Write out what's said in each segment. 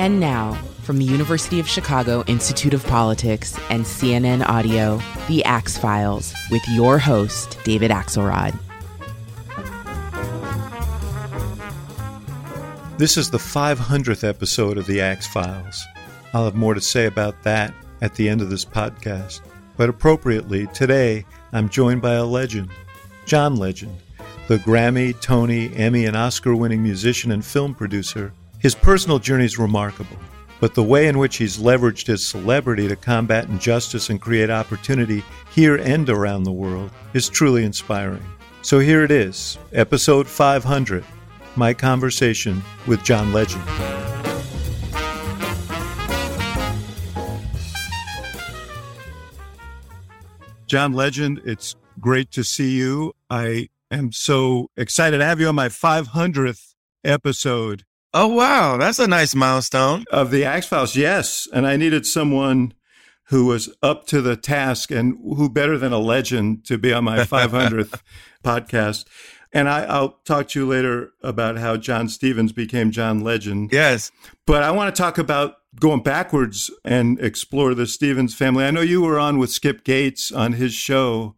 And now, from the University of Chicago Institute of Politics and CNN Audio, The Axe Files, with your host, David Axelrod. This is the 500th episode of The Axe Files. I'll have more to say about that at the end of this podcast. But appropriately, today I'm joined by a legend, John Legend, the Grammy, Tony, Emmy, and Oscar winning musician and film producer. His personal journey is remarkable, but the way in which he's leveraged his celebrity to combat injustice and create opportunity here and around the world is truly inspiring. So here it is, episode 500 my conversation with John Legend. John Legend, it's great to see you. I am so excited to have you on my 500th episode. Oh, wow. That's a nice milestone. Of the Axe Files, yes. And I needed someone who was up to the task and who better than a legend to be on my 500th podcast. And I, will talk to you later about how John Stevens became John Legend. Yes. But I want to talk about going backwards and explore the Stevens family. I know you were on with Skip Gates on his show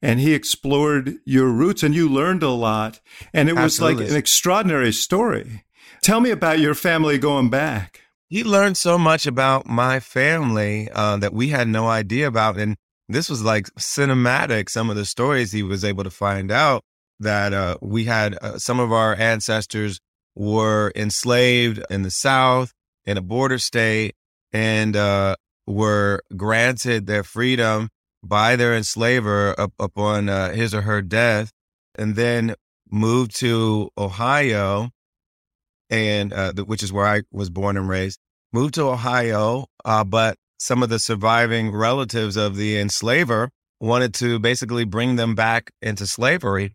and he explored your roots and you learned a lot. And it was Absolutely. like an extraordinary story. Tell me about your family going back. He learned so much about my family uh, that we had no idea about. And this was like cinematic, some of the stories he was able to find out that uh, we had uh, some of our ancestors were enslaved in the South in a border state and uh, were granted their freedom by their enslaver up, upon uh, his or her death, and then moved to Ohio, and uh, the, which is where I was born and raised. Moved to Ohio, uh, but some of the surviving relatives of the enslaver wanted to basically bring them back into slavery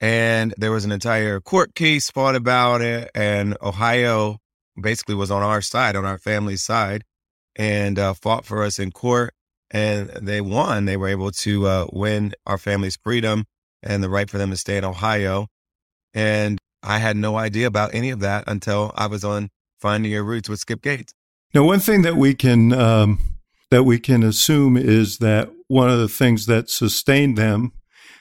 and there was an entire court case fought about it. And Ohio basically was on our side, on our family's side, and uh, fought for us in court. And they won. They were able to uh, win our family's freedom and the right for them to stay in Ohio. And I had no idea about any of that until I was on Finding Your Roots with Skip Gates. Now, one thing that we can um, that we can assume is that one of the things that sustained them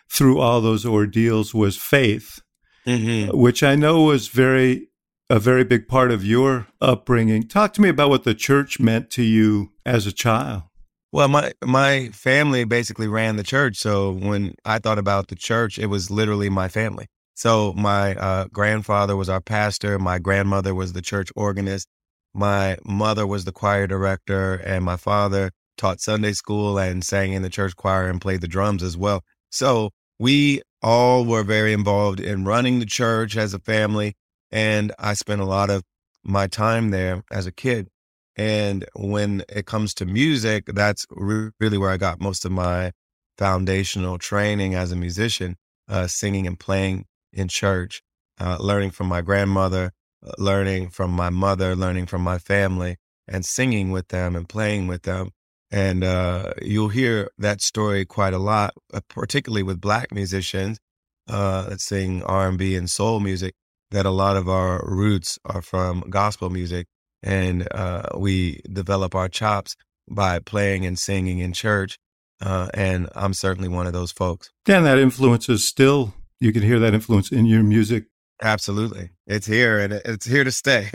through all those ordeals was faith, mm-hmm. which I know was very a very big part of your upbringing. Talk to me about what the church meant to you as a child. Well, my my family basically ran the church, so when I thought about the church, it was literally my family. So my uh, grandfather was our pastor, my grandmother was the church organist, my mother was the choir director, and my father taught Sunday school and sang in the church choir and played the drums as well. So we all were very involved in running the church as a family. And I spent a lot of my time there as a kid. And when it comes to music, that's really where I got most of my foundational training as a musician, uh, singing and playing in church, uh, learning from my grandmother, uh, learning from my mother, learning from my family, and singing with them and playing with them. And uh, you'll hear that story quite a lot, uh, particularly with black musicians uh, that sing R&B and soul music, that a lot of our roots are from gospel music. And uh, we develop our chops by playing and singing in church. Uh, and I'm certainly one of those folks. And that influence is still, you can hear that influence in your music. Absolutely. It's here and it's here to stay.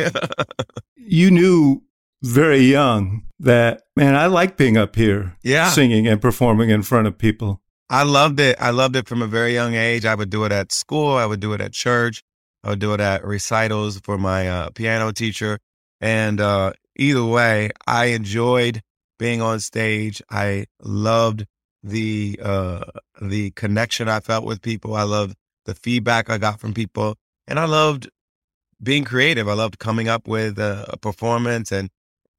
you knew very young that man i like being up here yeah. singing and performing in front of people. I loved it. I loved it from a very young age. I would do it at school. I would do it at church. I would do it at recitals for my uh, piano teacher. And uh, either way i enjoyed being on stage. I loved the uh, the connection I felt with people. I loved the feedback I got from people, and I loved being creative. I loved coming up with a, a performance and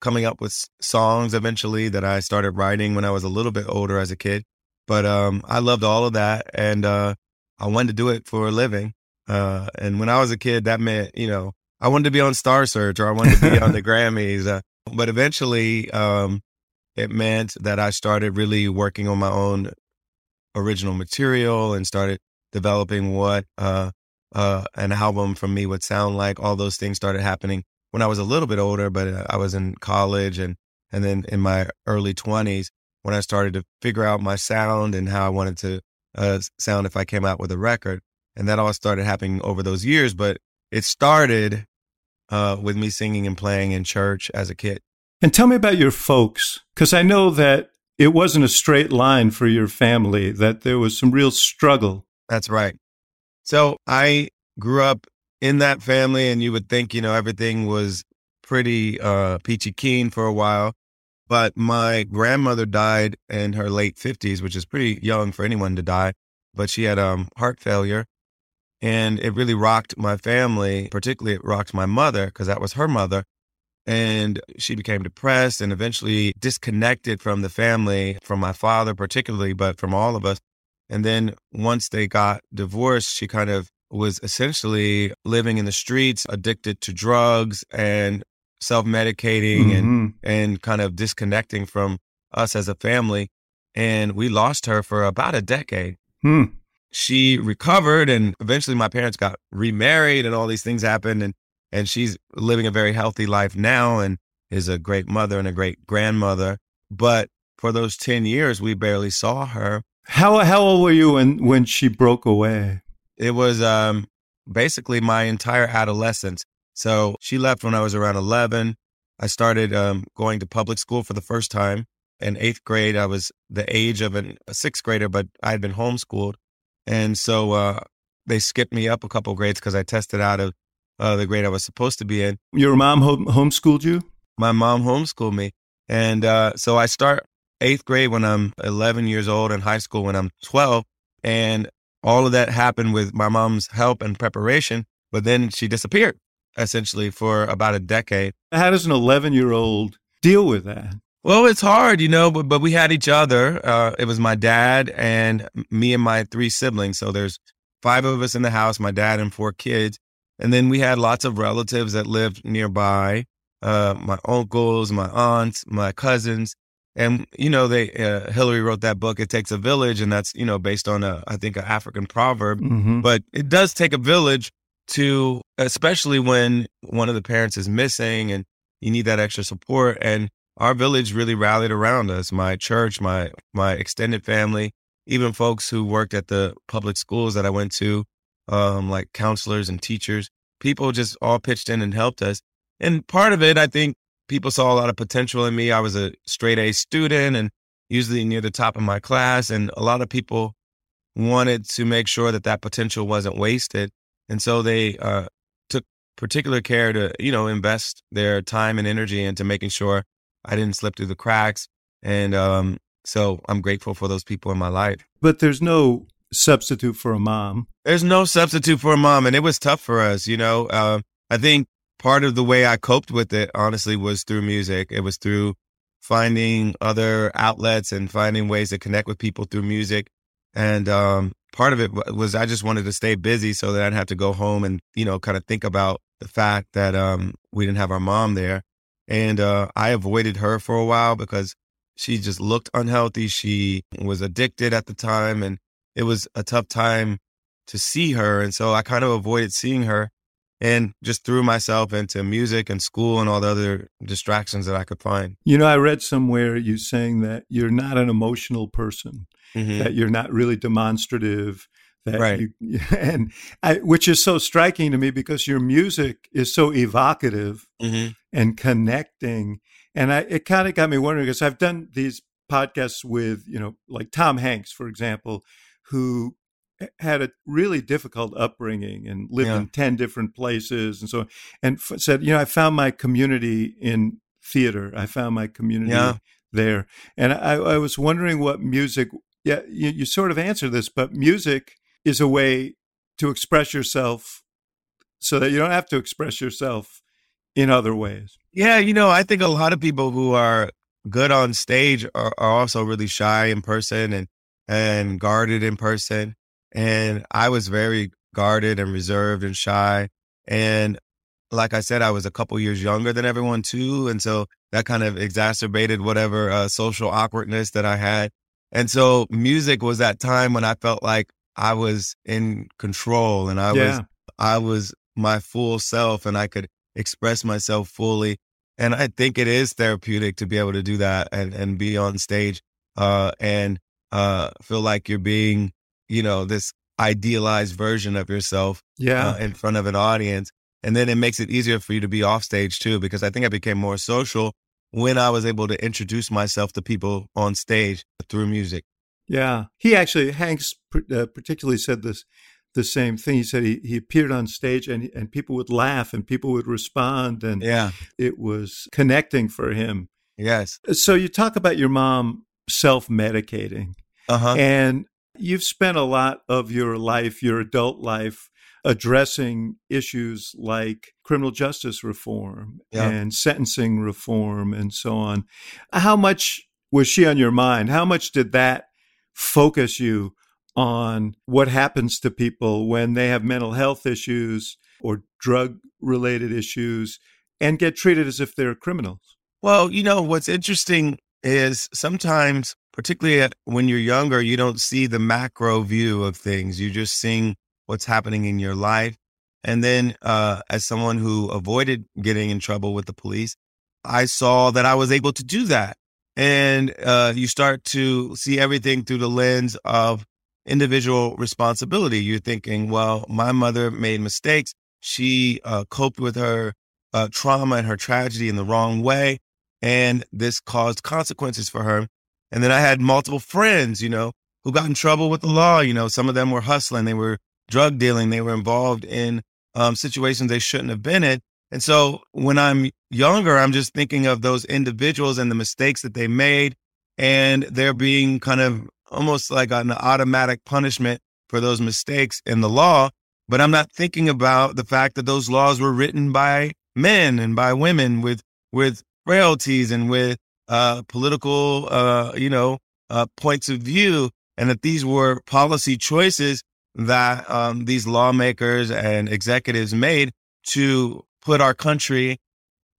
coming up with songs eventually that I started writing when I was a little bit older as a kid. But um, I loved all of that, and uh, I wanted to do it for a living. Uh, and when I was a kid, that meant you know I wanted to be on Star Search or I wanted to be on the Grammys. Uh, but eventually, um, it meant that I started really working on my own original material and started developing what uh, uh, an album from me would sound like. All those things started happening when I was a little bit older, but uh, I was in college and and then in my early twenties when I started to figure out my sound and how I wanted to uh, sound if I came out with a record. And that all started happening over those years, but it started uh, with me singing and playing in church as a kid. And tell me about your folks, because I know that it wasn't a straight line for your family, that there was some real struggle. That's right. So I grew up in that family, and you would think, you know, everything was pretty uh, peachy keen for a while. But my grandmother died in her late 50s, which is pretty young for anyone to die. But she had um, heart failure. And it really rocked my family, particularly it rocked my mother because that was her mother. And she became depressed and eventually disconnected from the family, from my father particularly, but from all of us. And then once they got divorced, she kind of was essentially living in the streets, addicted to drugs and self medicating mm-hmm. and, and kind of disconnecting from us as a family. And we lost her for about a decade. Hmm. She recovered and eventually my parents got remarried and all these things happened. And, and she's living a very healthy life now and is a great mother and a great grandmother. But for those 10 years, we barely saw her. How, how old were you when, when she broke away? It was um, basically my entire adolescence. So she left when I was around 11. I started um, going to public school for the first time. In eighth grade, I was the age of an, a sixth grader, but I had been homeschooled. And so uh, they skipped me up a couple grades because I tested out of uh, the grade I was supposed to be in. Your mom home- homeschooled you? My mom homeschooled me. And uh, so I start eighth grade when I'm 11 years old and high school when I'm 12. And all of that happened with my mom's help and preparation. But then she disappeared essentially for about a decade. How does an 11 year old deal with that? Well, it's hard, you know, but, but we had each other. Uh, it was my dad and me and my three siblings. So there's five of us in the house, my dad and four kids. And then we had lots of relatives that lived nearby uh, my uncles, my aunts, my cousins. And, you know, they, uh, Hillary wrote that book, It Takes a Village. And that's, you know, based on a, I think, an African proverb. Mm-hmm. But it does take a village to, especially when one of the parents is missing and you need that extra support. And our village really rallied around us. My church, my my extended family, even folks who worked at the public schools that I went to, um, like counselors and teachers. People just all pitched in and helped us. And part of it, I think people saw a lot of potential in me. I was a straight A student and usually near the top of my class. And a lot of people wanted to make sure that that potential wasn't wasted. And so they uh, took particular care to, you know, invest their time and energy into making sure I didn't slip through the cracks. And um, so I'm grateful for those people in my life. But there's no substitute for a mom. There's no substitute for a mom. And it was tough for us, you know. Uh, I think part of the way I coped with it, honestly, was through music. It was through finding other outlets and finding ways to connect with people through music. And um, part of it was I just wanted to stay busy so that I'd have to go home and, you know, kind of think about the fact that um, we didn't have our mom there. And uh, I avoided her for a while because she just looked unhealthy. She was addicted at the time, and it was a tough time to see her. And so I kind of avoided seeing her and just threw myself into music and school and all the other distractions that I could find. You know, I read somewhere you saying that you're not an emotional person, mm-hmm. that you're not really demonstrative. That right. You, and I, which is so striking to me because your music is so evocative mm-hmm. and connecting. And I, it kind of got me wondering because I've done these podcasts with, you know, like Tom Hanks, for example, who had a really difficult upbringing and lived yeah. in 10 different places and so and f- said you know i found my community in theater i found my community yeah. there and I, I was wondering what music yeah, you, you sort of answer this, but music is a way to express yourself so that you don't have to express yourself in other ways. Yeah, you know, I think a lot of people who are good on stage are, are also really shy in person and and guarded in person. And I was very guarded and reserved and shy. And like I said, I was a couple years younger than everyone too. And so that kind of exacerbated whatever uh, social awkwardness that I had. And so music was that time when I felt like I was in control and I yeah. was, I was my full self and I could express myself fully. And I think it is therapeutic to be able to do that and, and be on stage, uh, and, uh, feel like you're being, you know, this idealized version of yourself yeah. Uh, in front of an audience. And then it makes it easier for you to be off stage too, because I think I became more social when I was able to introduce myself to people on stage through music. Yeah. He actually, Hanks uh, particularly said this the same thing. He said he, he appeared on stage and and people would laugh and people would respond and yeah, it was connecting for him. Yes. So you talk about your mom self medicating, uh-huh. and you've spent a lot of your life, your adult life, addressing issues like criminal justice reform yeah. and sentencing reform and so on. How much was she on your mind? How much did that focus you on what happens to people when they have mental health issues or drug related issues and get treated as if they're criminals? Well, you know, what's interesting is sometimes, particularly when you're younger, you don't see the macro view of things. You're just seeing what's happening in your life. And then, uh, as someone who avoided getting in trouble with the police, I saw that I was able to do that. And uh, you start to see everything through the lens of individual responsibility. You're thinking, well, my mother made mistakes. She uh, coped with her uh, trauma and her tragedy in the wrong way. And this caused consequences for her. And then I had multiple friends, you know, who got in trouble with the law. You know, some of them were hustling, they were drug dealing, they were involved in um, situations they shouldn't have been in. And so when I'm younger, I'm just thinking of those individuals and the mistakes that they made. And they're being kind of almost like an automatic punishment for those mistakes in the law. But I'm not thinking about the fact that those laws were written by men and by women with, with frailties and with, uh, political, uh, you know, uh, points of view. And that these were policy choices that, um, these lawmakers and executives made to put our country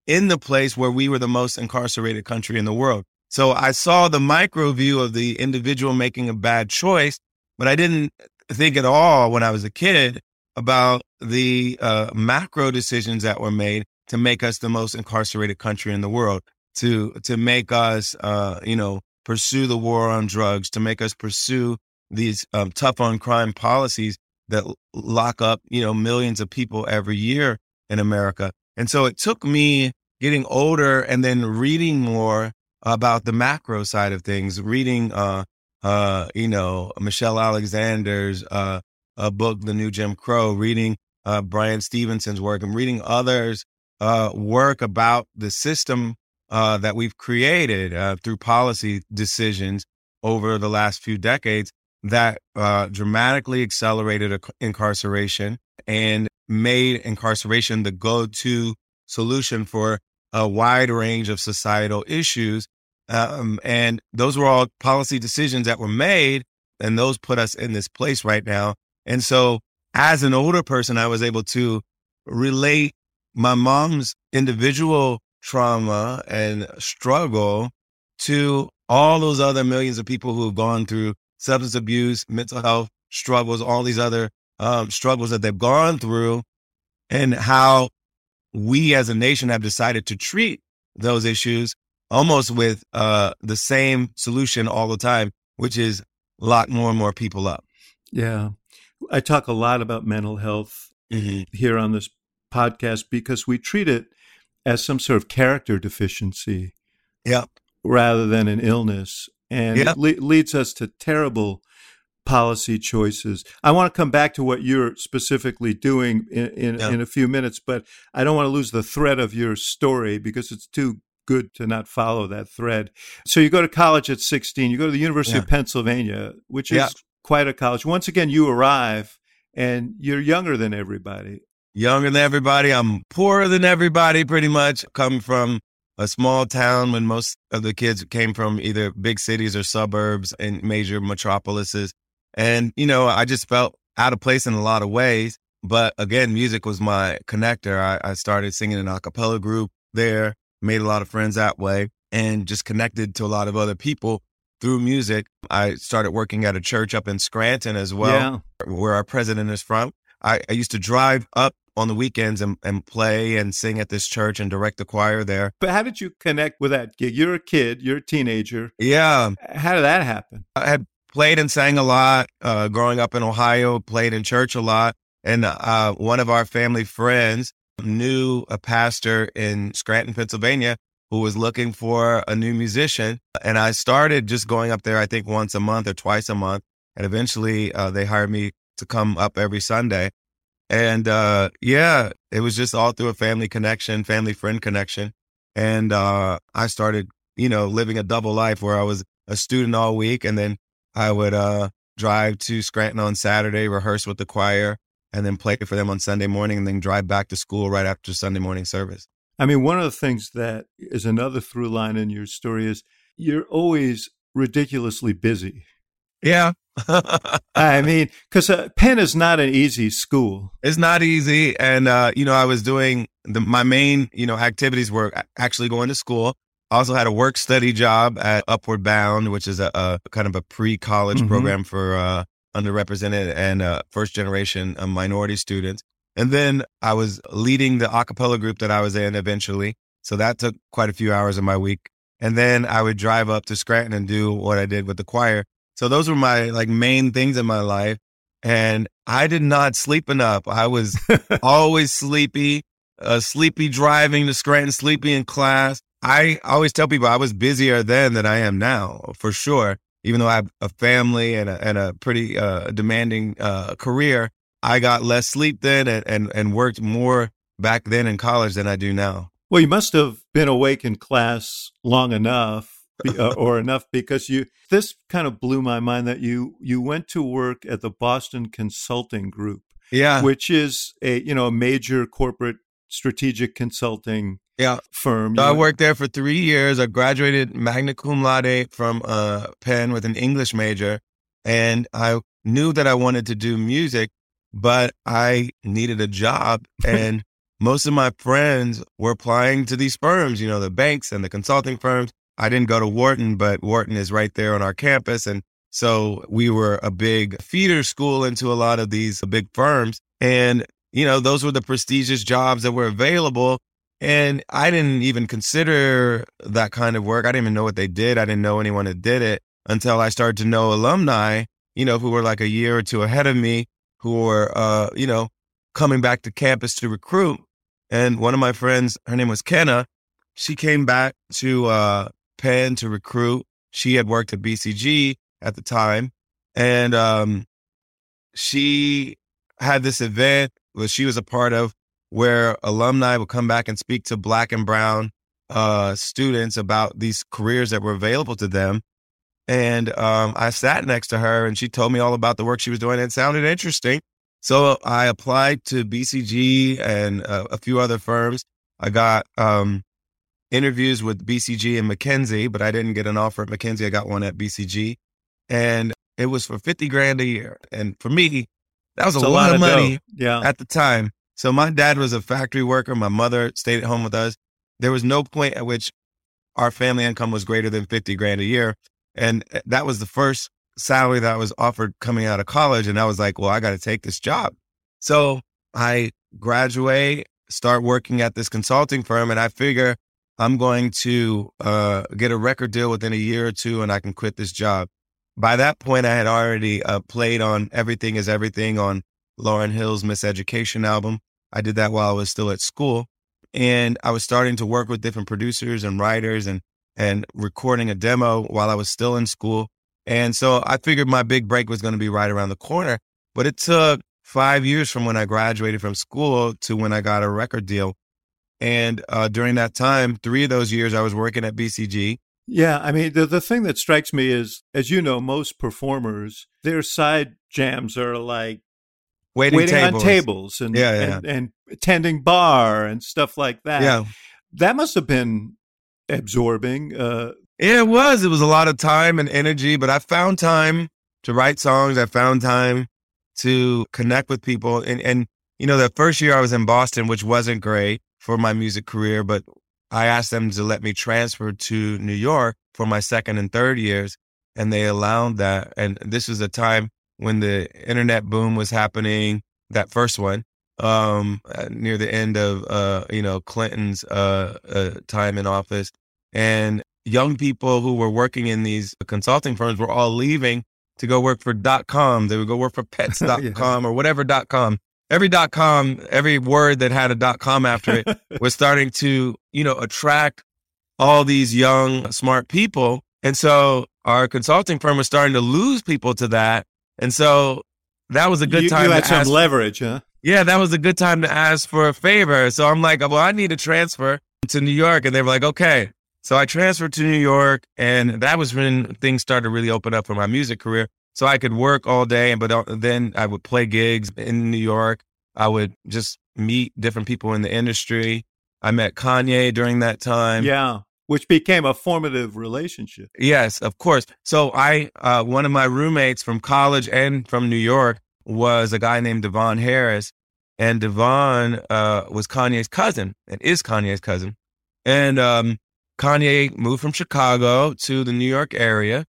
in the place where we were the most incarcerated country in the world. So I saw the micro view of the individual making a bad choice, but I didn't think at all when I was a kid about the uh, macro decisions that were made to make us the most incarcerated country in the world, to to make us, uh, you know, pursue the war on drugs, to make us pursue these um, tough on crime policies that lock up, you know, millions of people every year in America. And so it took me getting older and then reading more about the macro side of things, reading, uh, uh, you know, Michelle Alexander's uh, book, The New Jim Crow, reading uh, Bryan Stevenson's work, and reading others' uh, work about the system uh, that we've created uh, through policy decisions over the last few decades that uh, dramatically accelerated incarceration and made incarceration the go-to solution for a wide range of societal issues. Um, and those were all policy decisions that were made, and those put us in this place right now. And so, as an older person, I was able to relate my mom's individual trauma and struggle to all those other millions of people who have gone through substance abuse, mental health struggles, all these other um, struggles that they've gone through, and how we as a nation have decided to treat those issues almost with uh, the same solution all the time, which is lock more and more people up. Yeah. I talk a lot about mental health mm-hmm. here on this podcast because we treat it as some sort of character deficiency. Yeah. Rather than an illness. And yep. it le- leads us to terrible policy choices. I want to come back to what you're specifically doing in, in, yeah. in, a few minutes, but I don't want to lose the thread of your story because it's too good to not follow that thread. So you go to college at 16. You go to the University Yeah. of Pennsylvania, which is quite a college. Once again, you arrive and you're younger than everybody. Younger than everybody. I'm poorer than everybody, pretty much. Coming from a small town when most of the kids came from either big cities or suburbs and major metropolises. And, you know, I just felt out of place in a lot of ways. But again, music was my connector. I, I started singing in an a cappella group there, made a lot of friends that way, and just connected to a lot of other people through music. I started working at a church up in Scranton as well, where our president is from. I, I used to drive up on the weekends and, and play and sing at this church and direct the choir there. But how did you connect with that gig? You're a kid, you're a teenager. Yeah, How did that happen? I had played and sang a lot uh, growing up in Ohio, played in church a lot. And uh, one of our family friends knew a pastor in Scranton, Pennsylvania, who was looking for a new musician. And I started just going up there, I think once a month or twice a month. And eventually uh, they hired me to come up every Sunday. And uh, yeah, it was just all through a family connection, family friend connection. And uh, I started, you know, living a double life where I was a student all week and then I would uh, drive to Scranton on Saturday, rehearse with the choir, and then play for them on Sunday morning, and then drive back to school right after Sunday morning service. I mean, one of the things that is another through line in your story is you're always ridiculously busy. Yeah. I mean, because uh, Penn is not an easy school. it's not easy. And, uh, you know, I was doing the, my main, you know, activities were actually going to school. I also had a work study job at Upward Bound, which is a, a kind of a pre college Mhm. program for uh, underrepresented and uh, first generation uh, minority students. And then I was leading the a cappella group that I was in eventually. So that took quite a few hours of my week. And then I would drive up to Scranton and do what I did with the choir. So those were my like main things in my life. And I did not sleep enough. I was always sleepy, uh, sleepy driving to Scranton, sleepy in class. I always tell people I was busier then than I am now, for sure. Even though I have a family and a, and a pretty uh, demanding uh, career, I got less sleep then and, and, and worked more back then in college than I do now. Well, you must have been awake in class long enough uh, or enough because you this kind of blew my mind that you you went to work at the Boston Consulting Group, Yeah. which is a you know a major corporate strategic consulting Yeah. firm. So I worked there for three years. I graduated magna cum laude from uh, Penn with an English major, and I knew that I wanted to do music, but I needed a job, and most of my friends were applying to these firms, you know, the banks and the consulting firms. I didn't go to Wharton, but Wharton is right there on our campus, and so we were a big feeder school into a lot of these big firms, and you know, those were the prestigious jobs that were available. And I didn't even consider that kind of work. I didn't even know what they did. I didn't know anyone that did it until I started to know alumni, you know, who were like a year or two ahead of me, who were, uh, you know, coming back to campus to recruit. And one of my friends, her name was Kenna, she came back to uh, Penn to recruit. She had worked at BCG at the time. And um, she had this event that she was a part of where alumni would come back and speak to black and brown uh, students about these careers that were available to them. And um, I sat next to her and she told me all about the work she was doing. It sounded interesting. So I applied to BCG and uh, a few other firms. I got um, interviews with BCG and McKinsey, but I didn't get an offer at McKinsey. I got one at BCG. And it was for 50 grand a year. And for me, that was It's a, lot, of money. Yeah. at the time. So my dad was a factory worker. My mother stayed at home with us. There was no point at which our family income was greater than 50 grand a year. And eh, that was the first salary that I was offered coming out of college. And I was like, well, I got to take this job. So I graduate, start working at this consulting firm, and I figure I'm going to uh, get a record deal within a year or two and I can quit this job. By that point, I had already uh, played on Everything is Everything on Lauryn Hill's Miseducation album. I did that while I was still at school. And I was starting to work with different producers and writers and, and recording a demo while I was still in school. And so I figured my big break was going to be right around the corner. But it took five years from when I graduated from school to when I got a record deal. And uh, during that time, three of those years, I was working at BCG. Yeah, I mean, the, the thing that strikes me is, as you know, most performers, their side jams are like waiting, waiting tables. on tables and, Yeah, yeah. and and attending bar and stuff like that. Yeah. that must have been absorbing. Uh, Yeah, it was. It was a lot of time and energy, but I found time to write songs. I found time to connect with people. And, and, you know, the first year I was in Boston, which wasn't great for my music career, but I asked them to let me transfer to New York for my second and third years. And they allowed that. And this was a time when the internet boom was happening, that first one, um, uh, near the end of, uh, you know, Clinton's, uh, uh, time in office. And young people who were working in these consulting firms were all leaving to go work for dot com. They would go work for pets.com or whatever dot com. Every dot com, every word that had a dot com after it was starting to, you know, attract all these young, smart people. And so our consulting firm was starting to lose people to that. And so that was a good you, time you had to some ask leverage, huh? yeah, that was a good time to ask for a favor. So I'm like, well, I need to transfer to New York. And they were like, okay. So I transferred to New York. And that was when things started to really open up for my music career. So I could work all day, but uh, then I would play gigs in New York. I would just meet different people in the industry. I met Kanye during that time. Yeah, which became a formative relationship. Yes, of course. So I, uh, one of my roommates from college and from New York was a guy named Devon Harris, and Devon uh, was Kanye's cousin and is Kanye's cousin. And um, Kanye moved from Chicago to the New York area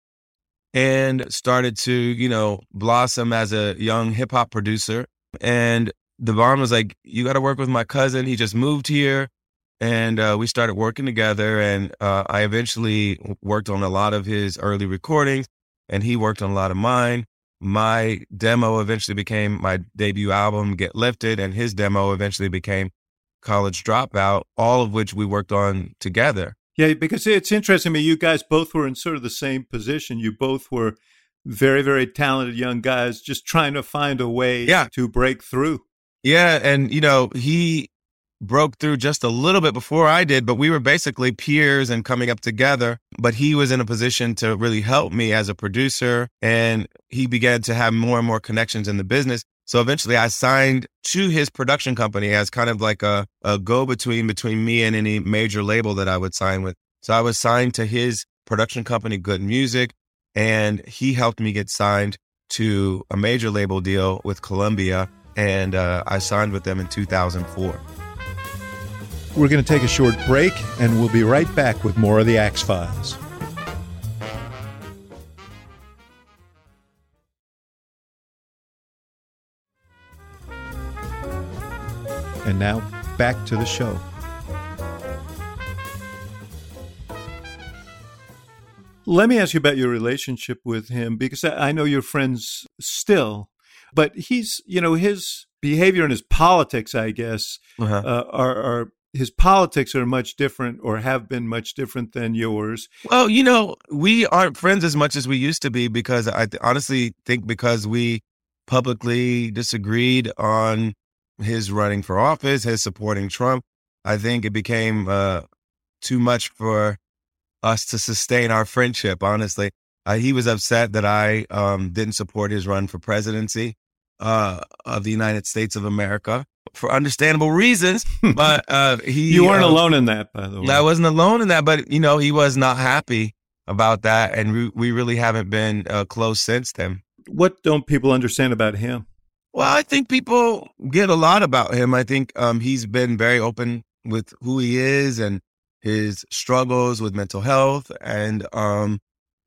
and started to, you know, blossom as a young hip hop producer. And the Devon was like, "You got to work with my cousin. He just moved here." and uh, we started working together and uh, i eventually worked on a lot of his early recordings and he worked on a lot of mine my demo eventually became my debut album get lifted and his demo eventually became college dropout all of which we worked on together Yeah, because it's interesting to me. You guys both were in sort of the same position. You both were very, very talented young guys, just trying to find a way Yeah. to break through. yeah and you know he broke through just a little bit before i did but we were basically peers and coming up together but he was in a position to really help me as a producer and he began to have more and more connections in the business so eventually i signed to his production company as kind of like a, a go-between between me and any major label that i would sign with so i was signed to his production company good music and he helped me get signed to a major label deal with columbia and uh, i signed with them in 2004 We're going to take a short break, and we'll be right back with more of the Axe Files. And now, back to the show. Let me ask you about your relationship with him because I I know you're friends still, but he's, you know, his behavior and his politics, I guess, uh-huh. uh, are, are his politics are much different or have been much different than yours. Well, you know, we aren't friends as much as we used to be because I th- honestly think because we publicly disagreed on his running for office, his supporting Trump. I think it became uh, too much for us to sustain our friendship. Honestly, uh, he was upset that I um, didn't support his run for presidency uh, of the United States of America for understandable reasons. But uh, he You weren't uh, alone in that, by the way. I wasn't alone in that, but you know, he was not happy about that, and we, we really haven't been uh, close since then. what don't people understand about him? Well, I think people get a lot about him. I think um, he's been very open with who he is and his struggles with mental health, and um,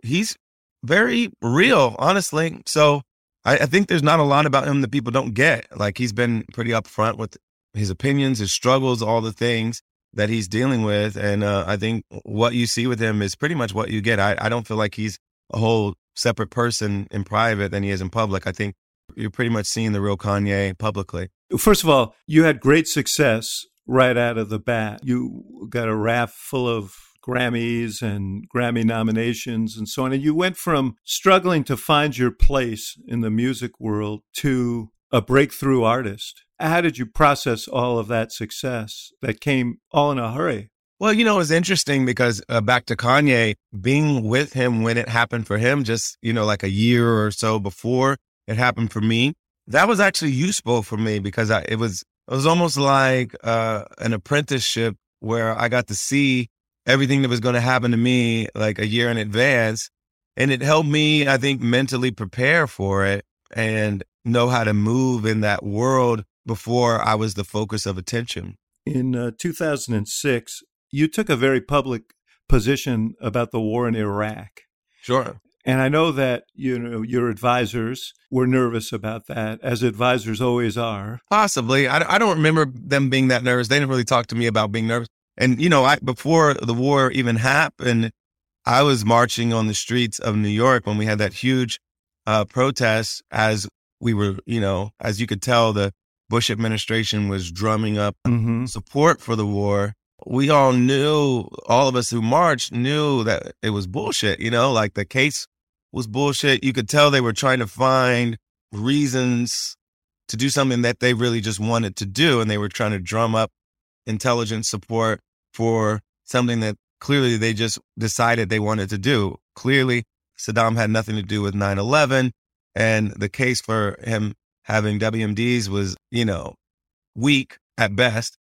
he's very real, honestly. So I, I think there's not a lot about him that people don't get. Like he's been pretty upfront with his opinions, his struggles, all the things that he's dealing with, and uh, I think what you see with him is pretty much what you get. I, I don't feel like he's a whole separate person in private than he is in public. I think you're pretty much seeing the real Kanye publicly. First of all, you had great success right out of the bat. You got a raft full of Grammys and Grammy nominations and so on. And you went from struggling to find your place in the music world to a breakthrough artist. How did you process all of that success that came all in a hurry? Well, you know, it's interesting because uh, back to Kanye, being with him when it happened for him, just, you know, like a year or so before it happened for me, that was actually useful for me because I, it was, it was almost like uh, an apprenticeship where I got to see everything that was going to happen to me like a year in advance. And it helped me, I think, mentally prepare for it and know how to move in that world before I was the focus of attention. In uh, 2006, you took a very public position about the war in Iraq. Sure. And I know that you know your advisors were nervous about that, as advisors always are. Possibly, I, I don't remember them being that nervous. They didn't really talk to me about being nervous. And you know, I before the war even happened, I was marching on the streets of New York when we had that huge uh, protest. As we were, you know, as you could tell, the Bush administration was drumming up mm-hmm. support for the war we all knew, all of us who marched knew that it was bullshit, you know, like the case was bullshit. You could tell they were trying to find reasons to do something that they really just wanted to do. And they were trying to drum up intelligence support for something that clearly they just decided they wanted to do. Clearly, Saddam had nothing to do with 9 11. And the case for him having WMDs was, you know, weak at best.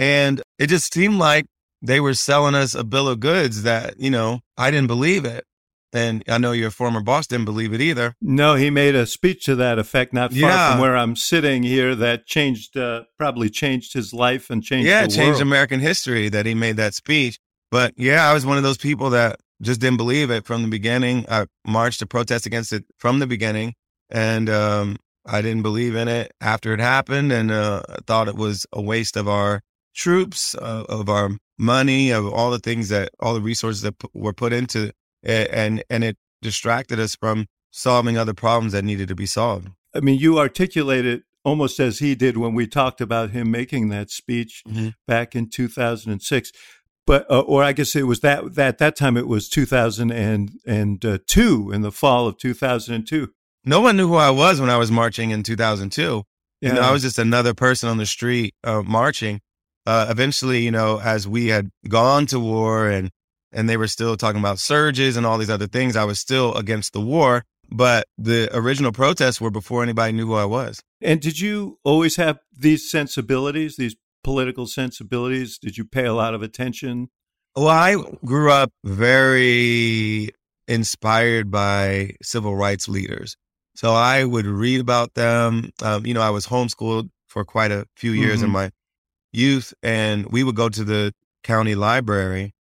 And it just seemed like they were selling us a bill of goods that, you know, I didn't believe it. And I know your former boss didn't believe it either. No, he made a speech to that effect not far yeah. from where I'm sitting here that changed, uh, probably changed his life and changed Yeah, changed world. American history that he made that speech. But yeah, I was one of those people that just didn't believe it from the beginning. I marched to protest against it from the beginning. And um, I didn't believe in it after it happened and uh, thought it was a waste of our troops, uh, of our money, of all the things that all the resources that p- were put into it, and and it distracted us from solving other problems that needed to be solved. I mean, you articulated almost as he did when we talked about him making that speech mm-hmm. back in 2006 but uh, or I guess it was that that that time it was 2002 in the fall of 2002. No one knew who I was when I was marching in 2002. Yeah. You know, I was just another person on the street uh, marching uh, eventually, you know, as we had gone to war and and they were still talking about surges and all these other things, I was still against the war. But the original protests were before anybody knew who I was. And did you always have these sensibilities, these political sensibilities? Did you pay a lot of attention? Well, I grew up very inspired by civil rights leaders. So I would read about them. Um, you know, I was homeschooled for quite a few years mm-hmm. in my youth and we would go to the county library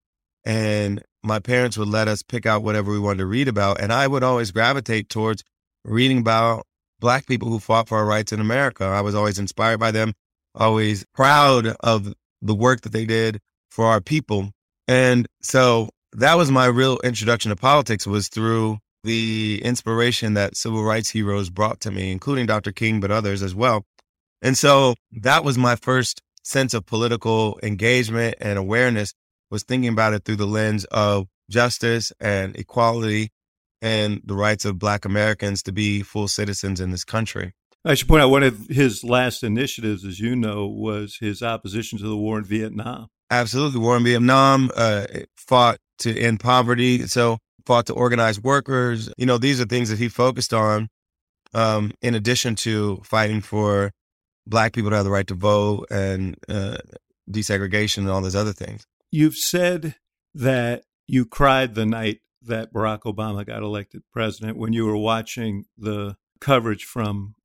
and my parents would let us pick out whatever we wanted to read about. And I would always gravitate towards reading about Black people who fought for our rights in America. I was always inspired by them, always proud of the work that they did for our people. And so that was my real introduction to politics was through the inspiration that civil rights heroes brought to me, including Dr. King, but others as well. And so that was my first sense of political engagement and awareness was thinking about it through the lens of justice and equality and the rights of Black Americans to be full citizens in this country. I should point out one of his last initiatives, as you know, was his opposition to the war in Vietnam. Absolutely. War in Vietnam uh, fought to end poverty. So fought to organize workers. You know, these are things that he focused on um, in addition to fighting for black people to have the right to vote and uh, desegregation and all those other things. You've said that you cried the night that Barack Obama got elected president when you were watching the coverage from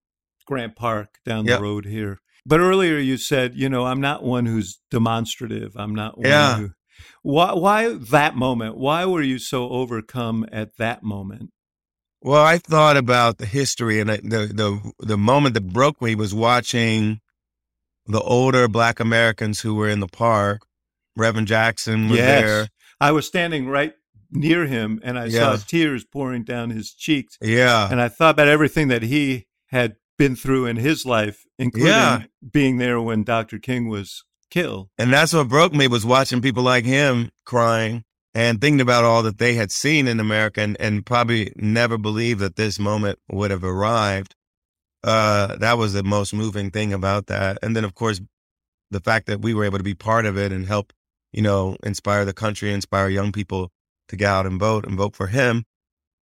Grant Park down yep. the road here. But earlier you said, you know, I'm not one who's demonstrative. I'm not one yeah. who. Why, why that moment? Why were you so overcome at that moment? Well, I thought about the history and the, the the moment that broke me was watching the older Black Americans who were in the park. Reverend Jackson was yes. there. I was standing right near him, and I saw tears pouring down his cheeks. Yeah, and I thought about everything that he had been through in his life, including yeah. being there when Dr. King was killed. And that's what broke me was watching people like him crying and thinking about all that they had seen in America and, and probably never believed that this moment would have arrived. uh, that was the most moving thing about that. And then, of course, the fact that we were able to be part of it and help, you know, inspire the country, inspire young people to get out and vote and vote for him.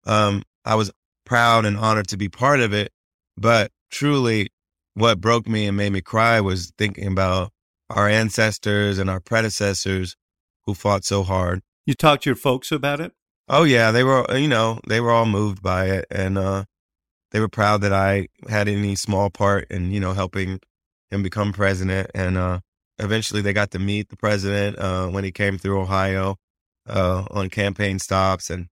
Um, I was proud and honored to be part of it. But truly, what broke me and made me cry was thinking about our ancestors and our predecessors who fought so hard. You talked to your folks about it? Oh yeah, they were you know, they were all moved by it and uh they were proud that I had any small part in, you know, helping him become president and uh eventually they got to meet the president uh when he came through Ohio uh on campaign stops and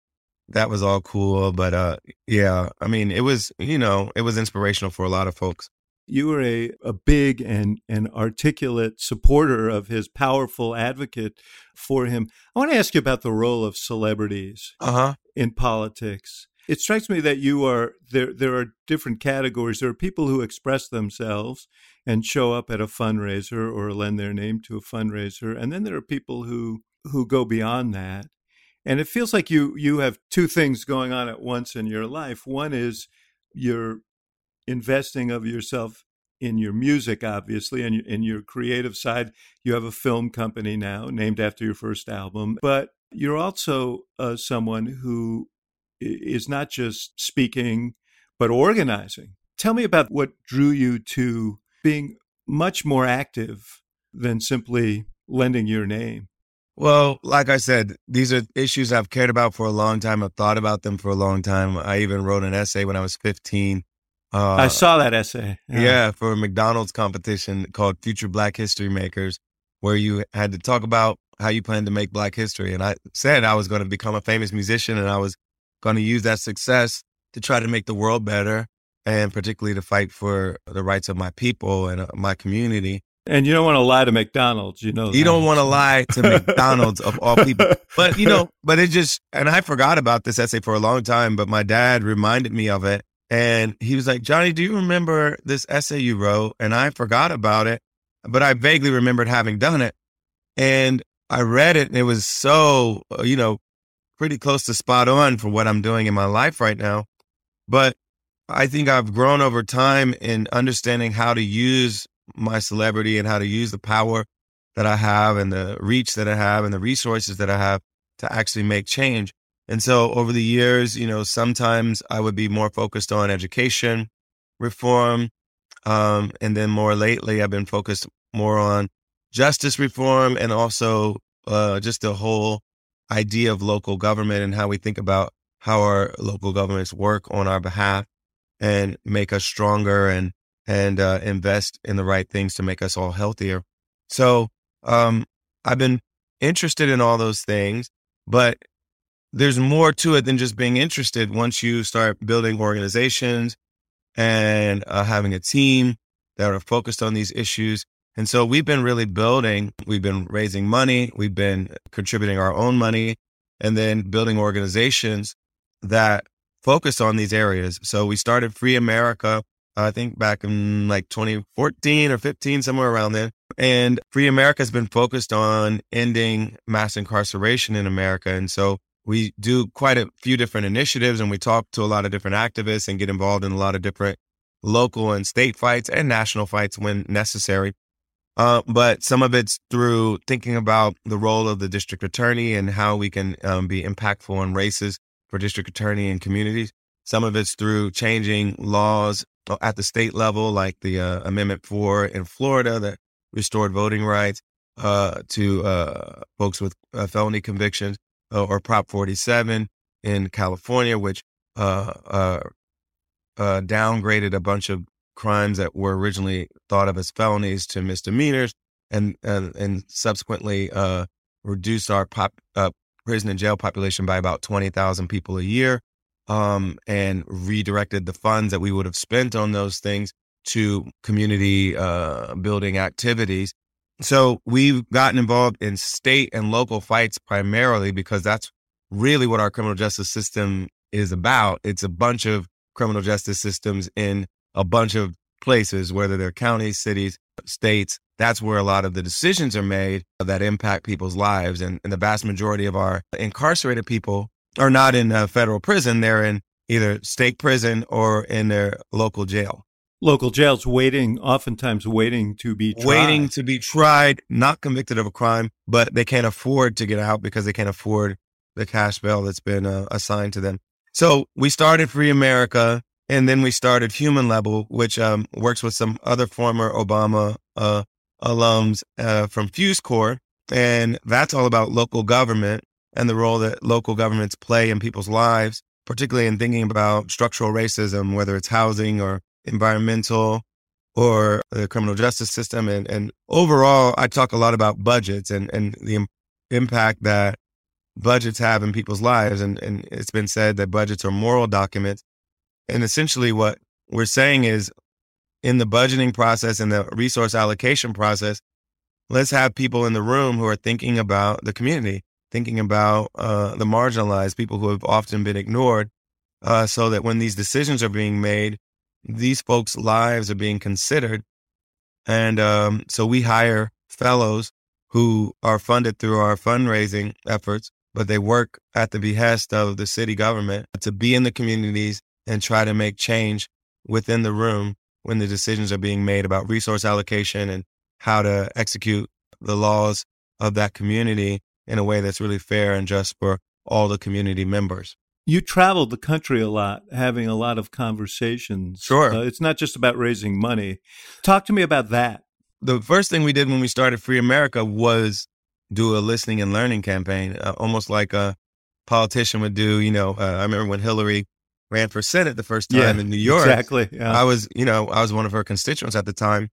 that was all cool, but uh yeah, I mean, it was, you know, it was inspirational for a lot of folks you were a, a big and, and articulate supporter of his powerful advocate for him. I want to ask you about the role of celebrities uh-huh. in politics. It strikes me that you are there. There are different categories. There are people who express themselves and show up at a fundraiser or lend their name to a fundraiser, and then there are people who who go beyond that. And it feels like you you have two things going on at once in your life. One is you're investing of yourself in your music, obviously, and in your creative side. You have a film company now named after your first album, but you're also uh, someone who is not just speaking, but organizing. Tell me about what drew you to being much more active than simply lending your name. Well, like I said, these are issues I've cared about for a long time. I've thought about them for a long time. I even wrote an essay when I was 15 uh, I saw that essay. Yeah. yeah, for a McDonald's competition called Future Black History Makers, where you had to talk about how you plan to make Black history. And I said I was going to become a famous musician and I was going to use that success to try to make the world better and particularly to fight for the rights of my people and uh, my community. And you don't want to lie to McDonald's, you know. You don't want to lie to McDonald's of all people. But, you know, but it just, and I forgot about this essay for a long time, but my dad reminded me of it. And he was like, Johnny, do you remember this essay you wrote? And I forgot about it, but I vaguely remembered having done it. And I read it and it was so, uh, you know, pretty close to spot on for what I'm doing in my life right now. But I think I've grown over time in understanding how to use my celebrity and how to use the power that I have and the reach that I have and the resources that I have to actually make change. And so over the years, you know, sometimes I would be more focused on education reform. Um, and then more lately, I've been focused more on justice reform and also uh, just the whole idea of local government and how we think about how our local governments work on our behalf and make us stronger and and uh, invest in the right things to make us all healthier. So um, I've been interested in all those things, but there's more to it than just being interested once you start building organizations and uh, having a team that are focused on these issues. And so we've been really building, we've been raising money, we've been contributing our own money, and then building organizations that focus on these areas. So we started Free America, I think back in like 2014 or 15, somewhere around then. And Free America has been focused on ending mass incarceration in America. And so we do quite a few different initiatives and we talk to a lot of different activists and get involved in a lot of different local and state fights and national fights when necessary. Uh, but some of it's through thinking about the role of the district attorney and how we can um, be impactful on races for district attorney and communities. Some of it's through changing laws at the state level, like the uh, Amendment 4 in Florida that restored voting rights uh, to uh, folks with uh, felony convictions uh, or Prop 47 in California, which uh, uh, uh, downgraded a bunch of crimes that were originally thought of as felonies to misdemeanors, and and, subsequently uh, reduced our pop, uh, prison and jail population by about twenty thousand people a year, um, and redirected the funds that we would have spent on those things to community building activities so we've gotten involved in state and local fights primarily because that's really what our criminal justice system is about. It's a bunch of criminal justice systems in a bunch of places, whether they're counties, cities, states. That's where a lot of the decisions are made that impact people's lives. And, and the vast majority of our incarcerated people are not in a federal prison. They're in either state prison or in their local jail. Local jails waiting, oftentimes waiting to be tried. waiting to be tried, not convicted of a crime, but they can't afford to get out because they can't afford the cash bail that's been uh, assigned to them. So we started Free America, and then we started Human Level, which um, works with some other former Obama uh, alums uh, from Fuse Corps, and that's all about local government and the role that local governments play in people's lives, particularly in thinking about structural racism, whether it's housing or environmental or the criminal justice system. And, and overall, I talk a lot about budgets and, and the Im- impact that budgets have in people's lives. And, and it's been said that budgets are moral documents. And essentially, what we're saying is in the budgeting process and the resource allocation process, let's have people in the room who are thinking about the community, thinking about uh, the marginalized, people who have often been ignored, uh, so that when these decisions are being made, these folks' lives are being considered. And um, so we hire fellows who are funded through our fundraising efforts, but they work at the behest of the city government to be in the communities and try to make change within the room when the decisions are being made about resource allocation and how to execute the laws of that community in a way that's really fair and just for all the community members. You traveled the country a lot, having a lot of conversations. Sure. Uh, it's not just about raising money. Talk to me about that. The first thing we did when we started Free America was do a listening and learning campaign, uh, almost like a politician would do. You know, uh, I remember when Hillary ran for Senate the first time Yeah, in New York. Exactly. Yeah. I was, you know, I was one of her constituents at the time.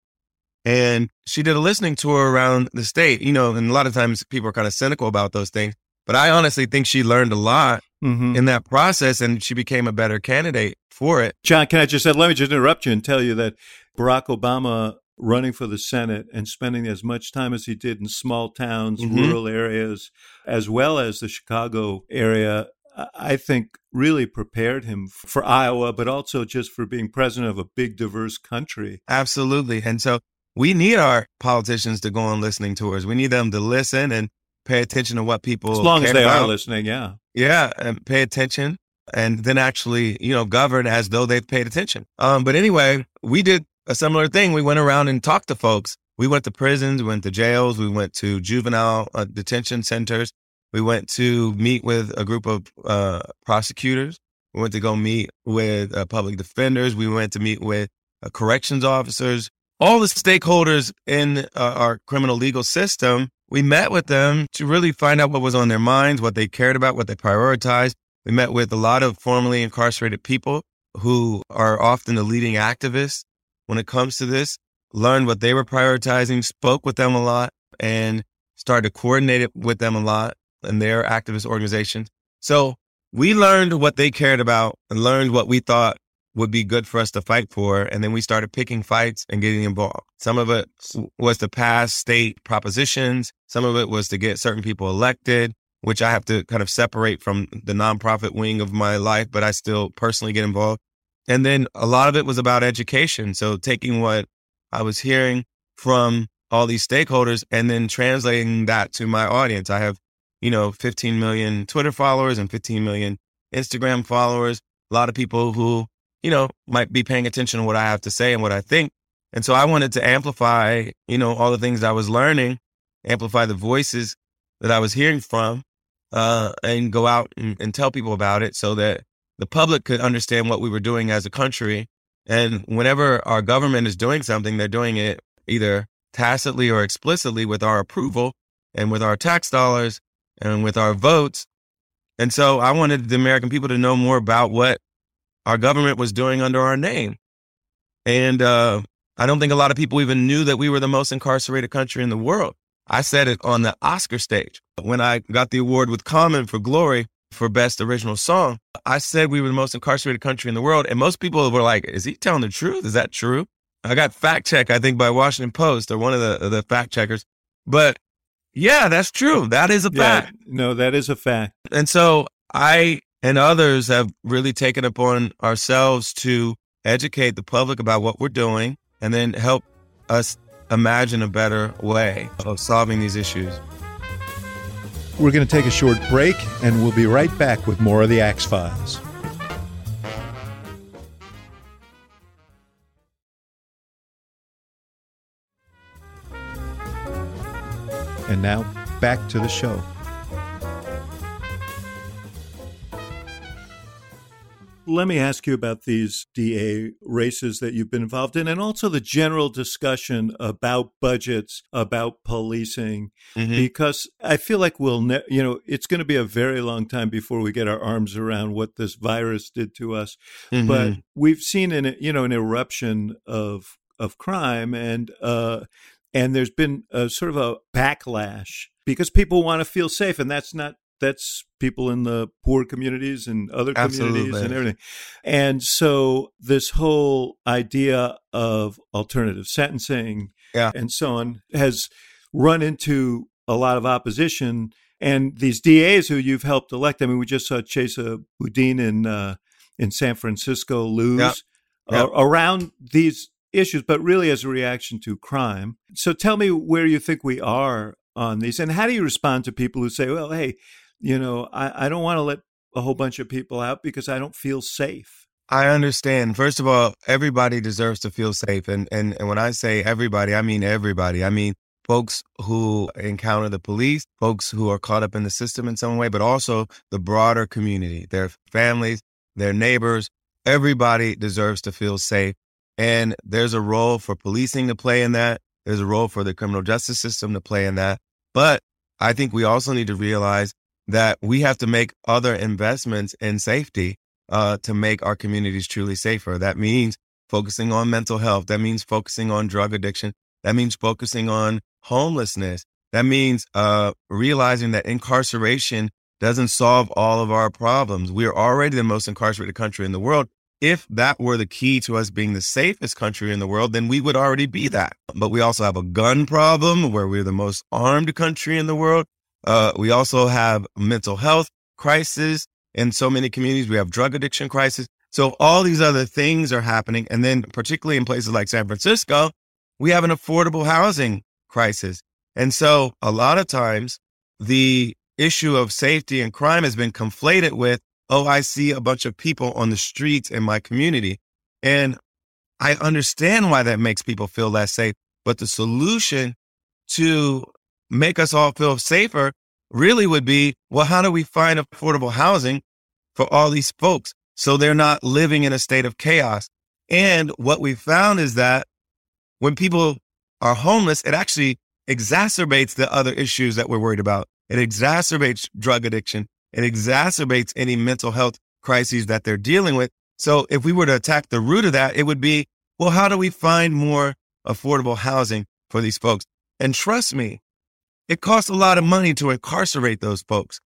And she did a listening tour around the state, you know, and a lot of times people are kind of cynical about those things. But I honestly think she learned a lot Mhm. in that process and she became a better candidate for it. John, can I just let me just interrupt you and tell you that Barack Obama running for the Senate and spending as much time as he did in small towns, Mhm. rural areas, as well as the Chicago area, I- think really prepared him for Iowa, but also just for being president of a big, diverse country. Absolutely. And so we need our politicians to go on listening tours. We need them to listen and pay attention to what people As long as they are listening, yeah. Yeah, and pay attention and then actually, you know, govern as though they've paid attention. Um, but anyway, we did a similar thing. We went around and talked to folks. We went to prisons, we went to jails, we went to juvenile uh, detention centers. We went to meet with a group of uh, prosecutors. We went to go meet with uh, public defenders. We went to meet with uh, corrections officers, all the stakeholders in uh, our criminal legal system. We met with them to really find out what was on their minds, what they cared about, what they prioritized. We met with a lot of formerly incarcerated people who are often the leading activists when it comes to this, learned what they were prioritizing, spoke with them a lot, and started to coordinate it with them a lot in their activist organizations. So we learned what they cared about and learned what we thought would be good for us to fight for. And then we started picking fights and getting involved. Some of it was to pass state propositions. Some of it was to get certain people elected, which I have to kind of separate from the nonprofit wing of my life, but I still personally get involved. And then a lot of it was about education. So taking what I was hearing from all these stakeholders and then translating that to my audience. I have, you know, 15 million Twitter followers and 15 million Instagram followers, a lot of people who, you know, might be paying attention to what I have to say and what I think. And so I wanted to amplify, you know, all the things I was learning, amplify the voices that I was hearing from, uh, and go out and, and tell people about it so that the public could understand what we were doing as a country. And whenever our government is doing something, they're doing it either tacitly or explicitly with our approval and with our tax dollars and with our votes. And so I wanted the American people to know more about what our government was doing under our name. And uh, I don't think a lot of people even knew that we were the most incarcerated country in the world. I said it on the Oscar stage when I got the award with Common for Glory for Best Original Song. I said we were the most incarcerated country in the world. And most people were like, is he telling the truth? Is that true? I got fact checked, I think, by Washington Post or one of the, the fact checkers. But yeah, that's true. That is a Yeah, fact. no, that is a fact. And so I and others have really taken upon ourselves to educate the public about what we're doing and then help us imagine a better way of solving these issues. We're going to take a short break and we'll be right back with more of the Axe Files. And now, back to the show. Let me ask you about these DA races that you've been involved in and also the general discussion about budgets, about policing, mm-hmm. because I feel like we'll, ne- you know, it's going to be a very long time before we get our arms around what this virus did to us. Mm-hmm. But we've seen an, you know, an eruption of, of crime and, uh, and there's been a sort of a backlash because people want to feel safe and that's not that's people in the poor communities and other communities and everything. And so this whole idea of alternative sentencing yeah. and so on has run into a lot of opposition. And these DAs who you've helped elect, I mean, we just saw Chesa Boudin in uh, in San Francisco lose. Uh, around these issues, but really as a reaction to crime. So tell me where you think we are on these, and how do you respond to people who say, "Well, hey, you know, I, I don't want to let a whole bunch of people out because I don't feel safe. I understand. First of all, everybody deserves to feel safe. And, and, and when I say everybody, I mean everybody. I mean folks who encounter the police, folks who are caught up in the system in some way, but also the broader community, their families, their neighbors. Everybody deserves to feel safe. And there's a role for policing to play in that. There's a role for the criminal justice system to play in that. But I think we also need to realize that we have to make other investments in safety uh, to make our communities truly safer. That means focusing on mental health. That means focusing on drug addiction. That means focusing on homelessness. That means uh, realizing that incarceration doesn't solve all of our problems. We are already the most incarcerated country in the world. If that were the key to us being the safest country in the world, then we would already be that. But we also have a gun problem where we're the most armed country in the world. Uh, we also have mental health crisis in so many communities. We have drug addiction crisis. So all these other things are happening. And then particularly in places like San Francisco, we have an affordable housing crisis. And so a lot of times the issue of safety and crime has been conflated with, oh, I see a bunch of people on the streets in my community. And I understand why that makes people feel less safe. But the solution to make us all feel safer really would be, well, how do we find affordable housing for all these folks so they're not living in a state of chaos? And what we found is that when people are homeless, it actually exacerbates the other issues that we're worried about. It exacerbates drug addiction. It exacerbates any mental health crises that they're dealing with. So if we were to attack the root of that, it would be, well, how do we find more affordable housing for these folks? And trust me, it costs a lot of money to incarcerate those folks.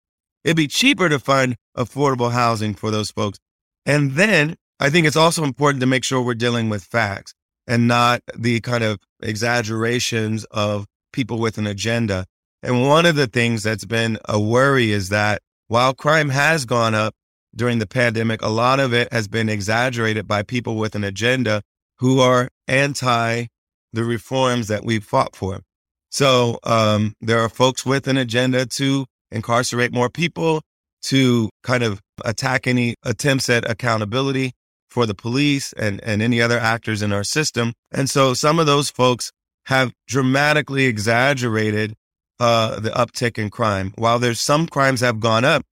It'd be cheaper to find affordable housing for those folks. And then I think it's also important to make sure we're dealing with facts and not the kind of exaggerations of people with an agenda. And one of the things that's been a worry is that while crime has gone up during the pandemic, a lot of it has been exaggerated by people with an agenda who are anti the reforms that we've fought for. So um, there are folks with an agenda to incarcerate more people, to kind of attack any attempts at accountability for the police and, and any other actors in our system. And so some of those folks have dramatically exaggerated uh, the uptick in crime. While there's some crimes have gone up,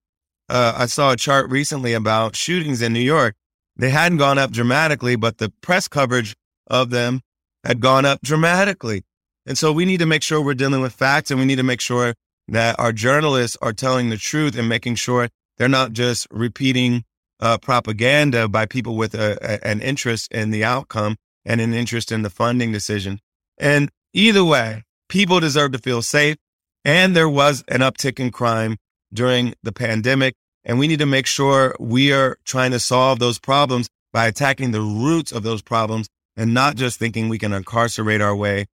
uh, I saw a chart recently about shootings in New York. They hadn't gone up dramatically, but the press coverage of them had gone up dramatically. And so we need to make sure we're dealing with facts and we need to make sure that our journalists are telling the truth and making sure they're not just repeating uh, propaganda by people with a, a, an interest in the outcome and an interest in the funding decision. And either way, people deserve to feel safe. And there was an uptick in crime during the pandemic. And we need to make sure we are trying to solve those problems by attacking the roots of those problems and not just thinking we can incarcerate our way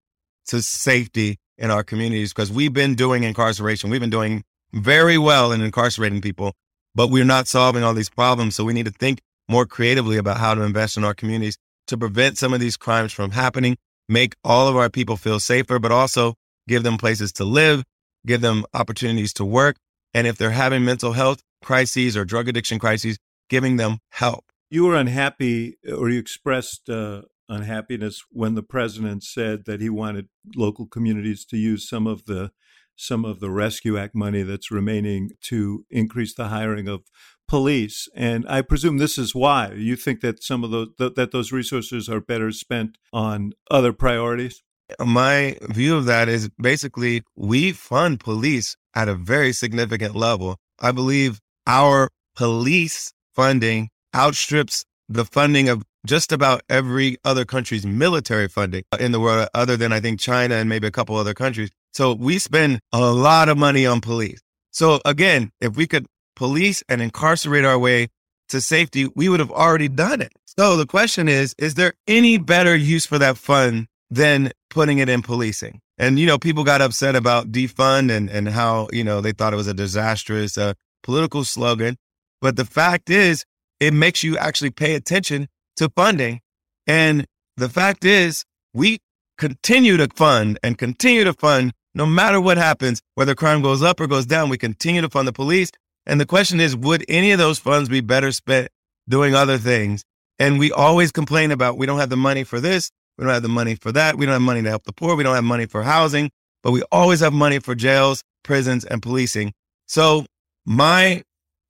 to safety in our communities because we've been doing incarceration. We've been doing very well in incarcerating people, but we're not solving all these problems. So we need to think more creatively about how to invest in our communities to prevent some of these crimes from happening, make all of our people feel safer, but also give them places to live, give them opportunities to work. And if they're having mental health crises or drug addiction crises, giving them help. You were unhappy or you expressed uh, unhappiness when the president said that he wanted local communities to use some of the some of the Rescue Act money that's remaining to increase the hiring of police. And I presume this is why you think that some of those that those resources are better spent on other priorities. My view of that is basically we fund police at a very significant level. I believe our police funding outstrips the funding of just about every other country's military funding in the world, other than I think China and maybe a couple other countries. So we spend a lot of money on police. So again, if we could police and incarcerate our way to safety, we would have already done it. So the question is, is there any better use for that fund than putting it in policing? And, you know, people got upset about defund and, and how, you know, they thought it was a disastrous uh, political slogan. But the fact is, it makes you actually pay attention to funding. And the fact is, we continue to fund and continue to fund no matter what happens, whether crime goes up or goes down, we continue to fund the police. And the question is, would any of those funds be better spent doing other things? And we always complain about we don't have the money for this, we don't have the money for that, we don't have money to help the poor, we don't have money for housing, but we always have money for jails, prisons, and policing. So my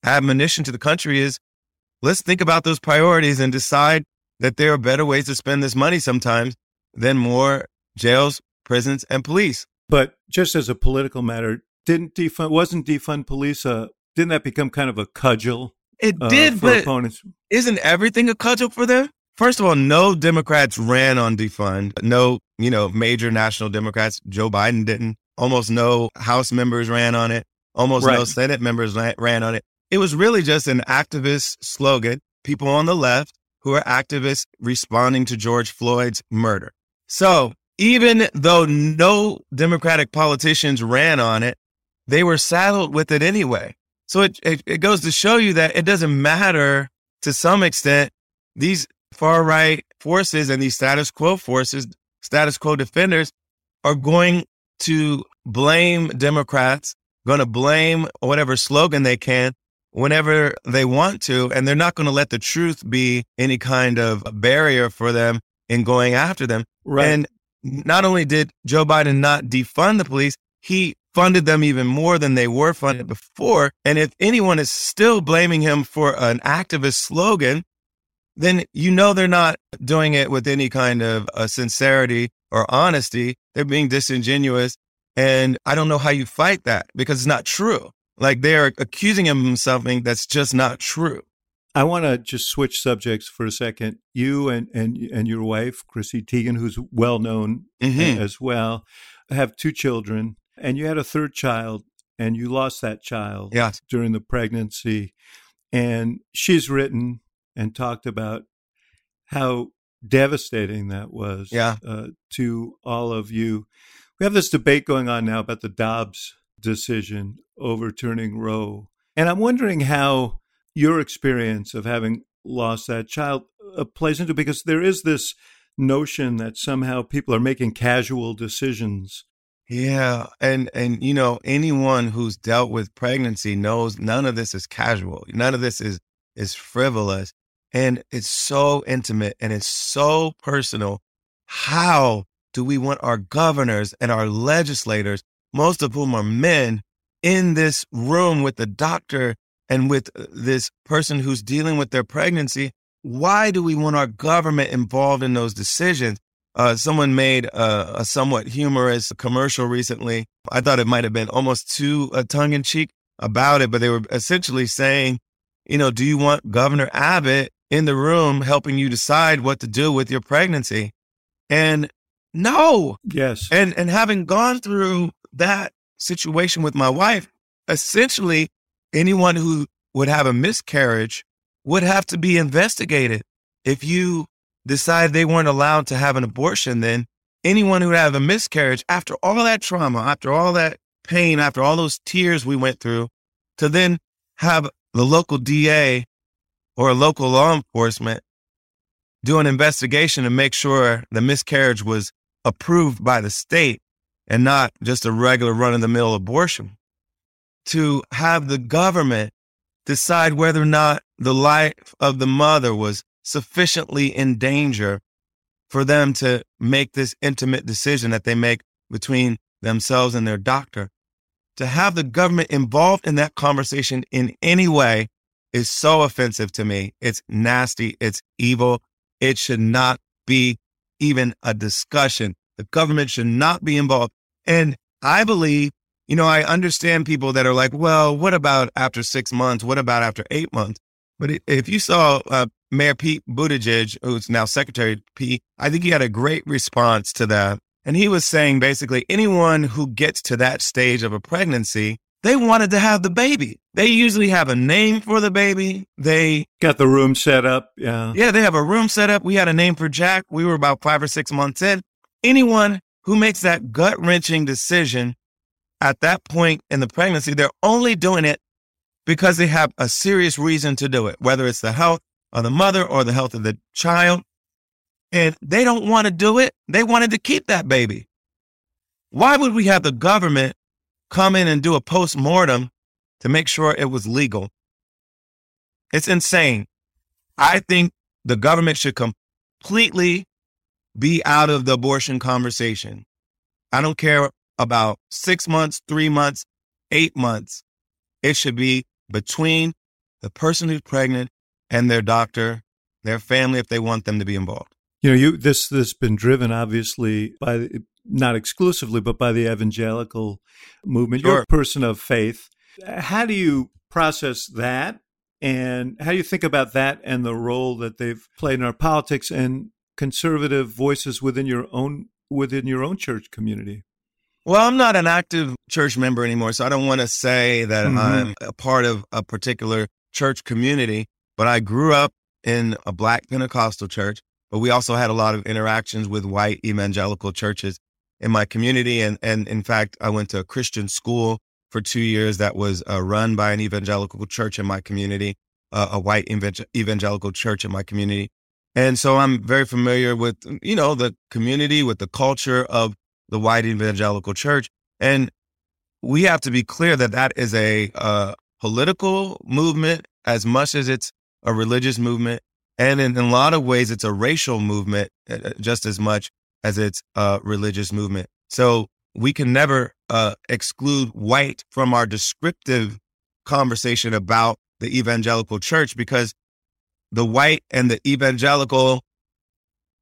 admonition to the country is let's think about those priorities and decide that there are better ways to spend this money sometimes than more jails, prisons, and police. But just as a political matter, didn't defund wasn't defund police a didn't that become kind of a cudgel? It uh, did, but opponents? isn't everything a cudgel for them? First of all, no Democrats ran on defund. No, you know, major national Democrats. Joe Biden didn't. Almost no House members ran on it. Almost right. no Senate members ran on it. It was really just an activist slogan. People on the left who are activists responding to George Floyd's murder. So even though no Democratic politicians ran on it, they were saddled with it anyway. So it, it, it goes to show you that it doesn't matter to some extent. These far right forces and these status quo forces, status quo defenders are going to blame Democrats, going to blame whatever slogan they can whenever they want to. And they're not going to let the truth be any kind of barrier for them in going after them. Right. And not only did Joe Biden not defund the police, he funded them even more than they were funded before. And if anyone is still blaming him for an activist slogan, then you know they're not doing it with any kind of uh, sincerity or honesty. They're being disingenuous. And I don't know how you fight that because it's not true. Like they're accusing him of something that's just not true. I want to just switch subjects for a second. You and and and your wife, Chrissy Teigen, who's well known mm-hmm. as well, have two children, and you had a third child, and you lost that child yes. during the pregnancy. And she's written and talked about how devastating that was yeah. uh, to all of you. We have this debate going on now about the Dobbs decision overturning Roe. And I'm wondering how your experience of having lost that child uh, plays into because there is this notion that somehow people are making casual decisions yeah, and and you know anyone who's dealt with pregnancy knows none of this is casual. None of this is is frivolous, and it's so intimate and it's so personal. How do we want our governors and our legislators, most of whom are men, in this room with the doctor and with uh, this person who's dealing with their pregnancy? Why do we want our government involved in those decisions? Uh, someone made a, a, somewhat humorous commercial recently. I thought it might have been almost too uh, tongue in cheek about it, but they were essentially saying, you know, do you want Governor Abbott in the room helping you decide what to do with your pregnancy? And no. Yes. And and having gone through that situation with my wife, essentially anyone who would have a miscarriage would have to be investigated. If you decide they weren't allowed to have an abortion, then anyone who had a miscarriage after all that trauma, after all that pain, after all those tears we went through, to then have the local DA or local law enforcement do an investigation to make sure the miscarriage was approved by the state and not just a regular run of the mill abortion. To have the government decide whether or not the life of the mother was sufficiently in danger for them to make this intimate decision that they make between themselves and their doctor. to have the government involved in that conversation in any way is so offensive to me. It's nasty. It's evil. It should not be even a discussion. The government should not be involved. And I believe, you know, I understand people that are like, well, what about after six months? What about after eight months? But if you saw uh, Mayor Pete Buttigieg, who's now Secretary Pete, I think he had a great response to that. And he was saying basically anyone who gets to that stage of a pregnancy, they wanted to have the baby. They usually have a name for the baby. They got the room set up. Yeah. Yeah, they have a room set up. We had a name for Jack. We were about five or six months in. Anyone who makes that gut wrenching decision at that point in the pregnancy, they're only doing it because they have a serious reason to do it, whether it's the health of the mother or the health of the child. And they don't want to do it. They wanted to keep that baby. Why would we have the government come in and do a post mortem to make sure it was legal? It's insane. I think the government should completely be out of the abortion conversation. I don't care about six months, three months, eight months. It should be between the person who's pregnant and their doctor, their family, if they want them to be involved. You know, you this this has been driven obviously by not exclusively, but by the evangelical movement. Sure. You're a person of faith. How do you process that? And how do you think about that and the role that they've played in our politics and conservative voices within your own within your own church community? Well, I'm not an active church member anymore, so I don't want to say that mm-hmm. I'm a part of a particular church community, but I grew up in a black Pentecostal church, but we also had a lot of interactions with white evangelical churches in my community. And, and in fact, I went to a Christian school for two years that was uh, run by an evangelical church in my community, uh, a white evangelical church in my community. And so I'm very familiar with, you know, the community, with the culture of the white evangelical church. And we have to be clear that that is a uh, political movement as much as it's a religious movement. And in, in, a lot of ways, it's a racial movement uh, uh, just as much as it's a religious movement. So we can never uh, exclude white from our descriptive conversation about the evangelical church because the white and the evangelical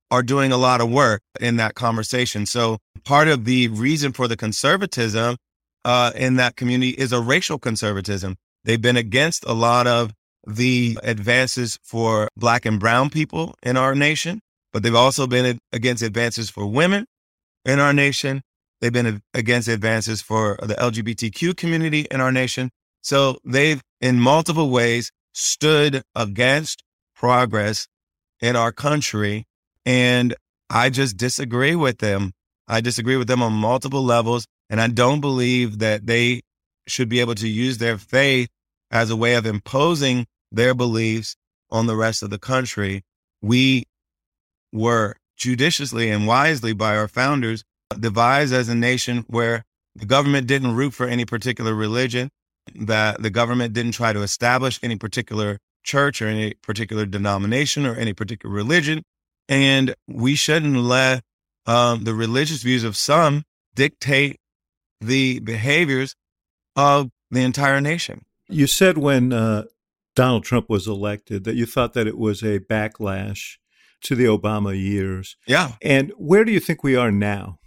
are doing a lot of work in that conversation. So part of the reason for the conservatism uh, in that community is a racial conservatism. They've been against a lot of the advances for black and brown people in our nation, but they've also been against advances for women in our nation. They've been against advances for the LGBTQ community in our nation. So they've in multiple ways stood against progress in our country. And I just disagree with them. I disagree with them on multiple levels. And I don't believe that they should be able to use their faith as a way of imposing their beliefs on the rest of the country. We were judiciously and wisely by our founders devised as a nation where the government didn't root for any particular religion, that the government didn't try to establish any particular church or any particular denomination or any particular religion. And we shouldn't let um, the religious views of some dictate the behaviors of the entire nation. You said when uh, Donald Trump was elected that you thought that it was a backlash to the Obama years. Yeah. And where do you think we are now?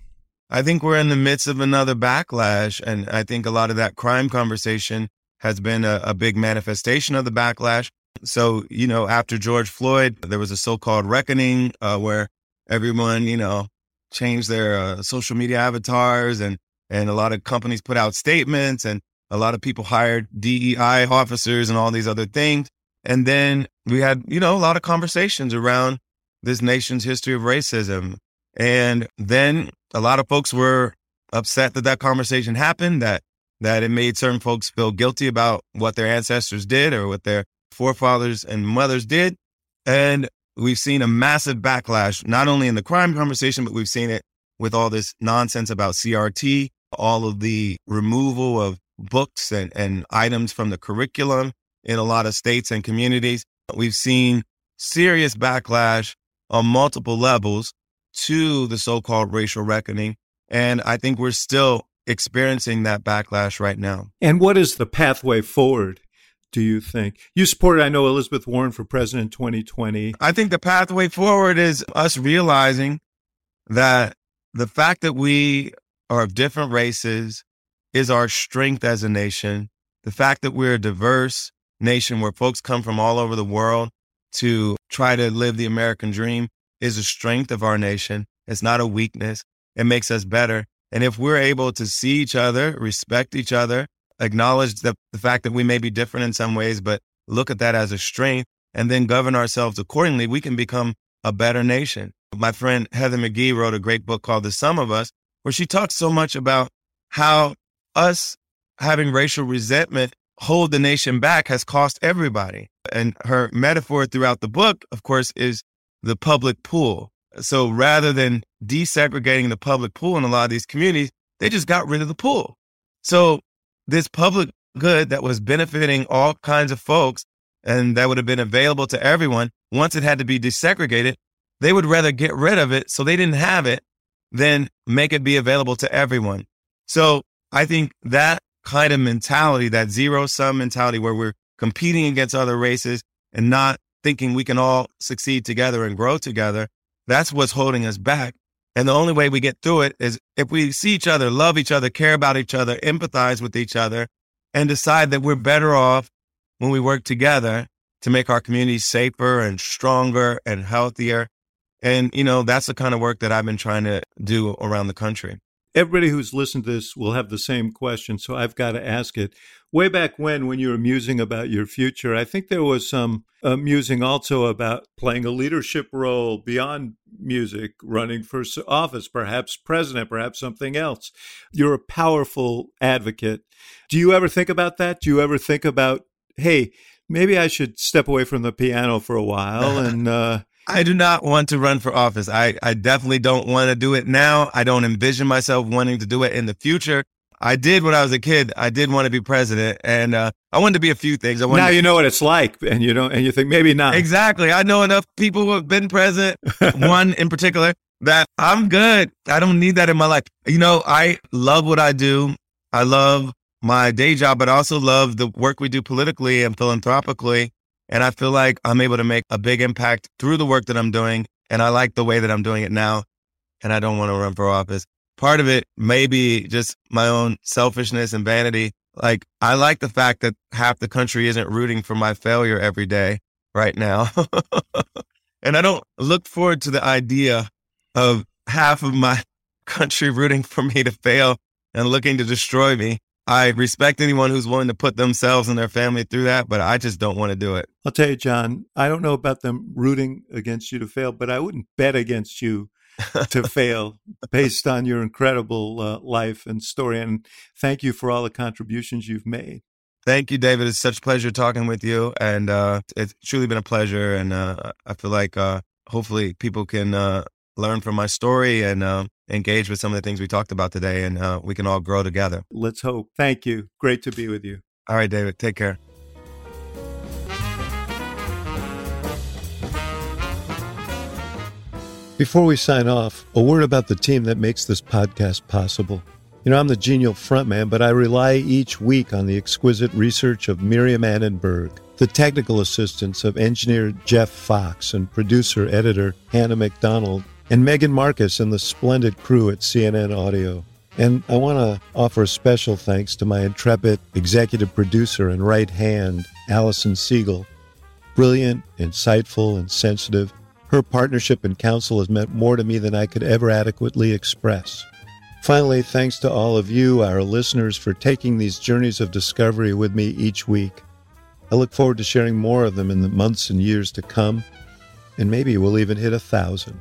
I think we're in the midst of another backlash. And I think a lot of that crime conversation has been a, a big manifestation of the backlash. So, you know, after George Floyd, there was a so called reckoning uh, where everyone, you know, changed their uh, social media avatars and, and a lot of companies put out statements and a lot of people hired DEI officers and all these other things. And then we had, you know, a lot of conversations around this nation's history of racism. And then a lot of folks were upset that that conversation happened, that that it made certain folks feel guilty about what their ancestors did or what their forefathers and mothers did. And we've seen a massive backlash, not only in the crime conversation, but we've seen it with all this nonsense about CRT, all of the removal of books and, and items from the curriculum in a lot of states and communities. We've seen serious backlash on multiple levels to the so called racial reckoning. And I think we're still experiencing that backlash right now. And what is the pathway forward? Do you think you supported? I know Elizabeth Warren for president 2020. I think the pathway forward is us realizing that the fact that we are of different races is our strength as a nation. The fact that we're a diverse nation where folks come from all over the world to try to live the American dream is a strength of our nation. It's not a weakness. It makes us better. And if we're able to see each other, respect each other, acknowledge the, the fact that we may be different in some ways, but look at that as a strength and then govern ourselves accordingly, we can become a better nation. My friend Heather McGhee wrote a great book called The Sum of Us, where she talks so much about how us having racial resentment hold the nation back has cost everybody. And her metaphor throughout the book, of course, is the public pool. So rather than desegregating the public pool in a lot of these communities, they just got rid of the pool. So this public good that was benefiting all kinds of folks and that would have been available to everyone, once it had to be desegregated, they would rather get rid of it so they didn't have it than make it be available to everyone. So I think that kind of mentality, that zero sum mentality where we're competing against other races and not thinking we can all succeed together and grow together, that's what's holding us back. And the only way we get through it is if we see each other, love each other, care about each other, empathize with each other, and decide that we're better off when we work together to make our communities safer and stronger and healthier. And, you know, that's the kind of work that I've been trying to do around the country. Everybody who's listened to this will have the same question, so I've got to ask it. Way back when, when you were musing about your future, I think there was some uh, musing also about playing a leadership role beyond music, running for office, perhaps president, perhaps something else. You're a powerful advocate. Do you ever think about that? Do you ever think about, hey, maybe I should step away from the piano for a while and uh, I do not want to run for office. I, I definitely don't want to do it now. I don't envision myself wanting to do it in the future. I did when I was a kid. I did want to be president, and uh, I wanted to be a few things. I now to, you know what it's like, and you don't, and you think maybe not. Exactly. I know enough people who have been president. one in particular that I'm good. I don't need that in my life. You know, I love what I do. I love my day job, but I also love the work we do politically and philanthropically. And I feel like I'm able to make a big impact through the work that I'm doing. And I like the way that I'm doing it now. And I don't want to run for office. Part of it may be just my own selfishness and vanity. Like, I like the fact that half the country isn't rooting for my failure every day right now. and I don't look forward to the idea of half of my country rooting for me to fail and looking to destroy me. I respect anyone who's willing to put themselves and their family through that, but I just don't want to do it. I'll tell you, John, I don't know about them rooting against you to fail, but I wouldn't bet against you to fail based on your incredible uh, life and story. And thank you for all the contributions you've made. Thank you, David. It's such a pleasure talking with you. And uh, it's truly been a pleasure. And uh, I feel like uh, hopefully people can uh, learn from my story and uh, engage with some of the things we talked about today, and uh, we can all grow together. Let's hope. Thank you. Great to be with you. All right, David. Take care. Before we sign off, a word about the team that makes this podcast possible. You know, I'm the genial frontman, but I rely each week on the exquisite research of Miriam Annenberg, the technical assistance of engineer Jeff Fox, and producer editor Hannah McDonald, and Megan Marcus and the splendid crew at CNN Audio. And I want to offer a special thanks to my intrepid executive producer and right hand, Allison Siegel. Brilliant, insightful, and sensitive, her partnership and counsel has meant more to me than I could ever adequately express. Finally, thanks to all of you, our listeners, for taking these journeys of discovery with me each week. I look forward to sharing more of them in the months and years to come, and maybe we'll even hit a thousand.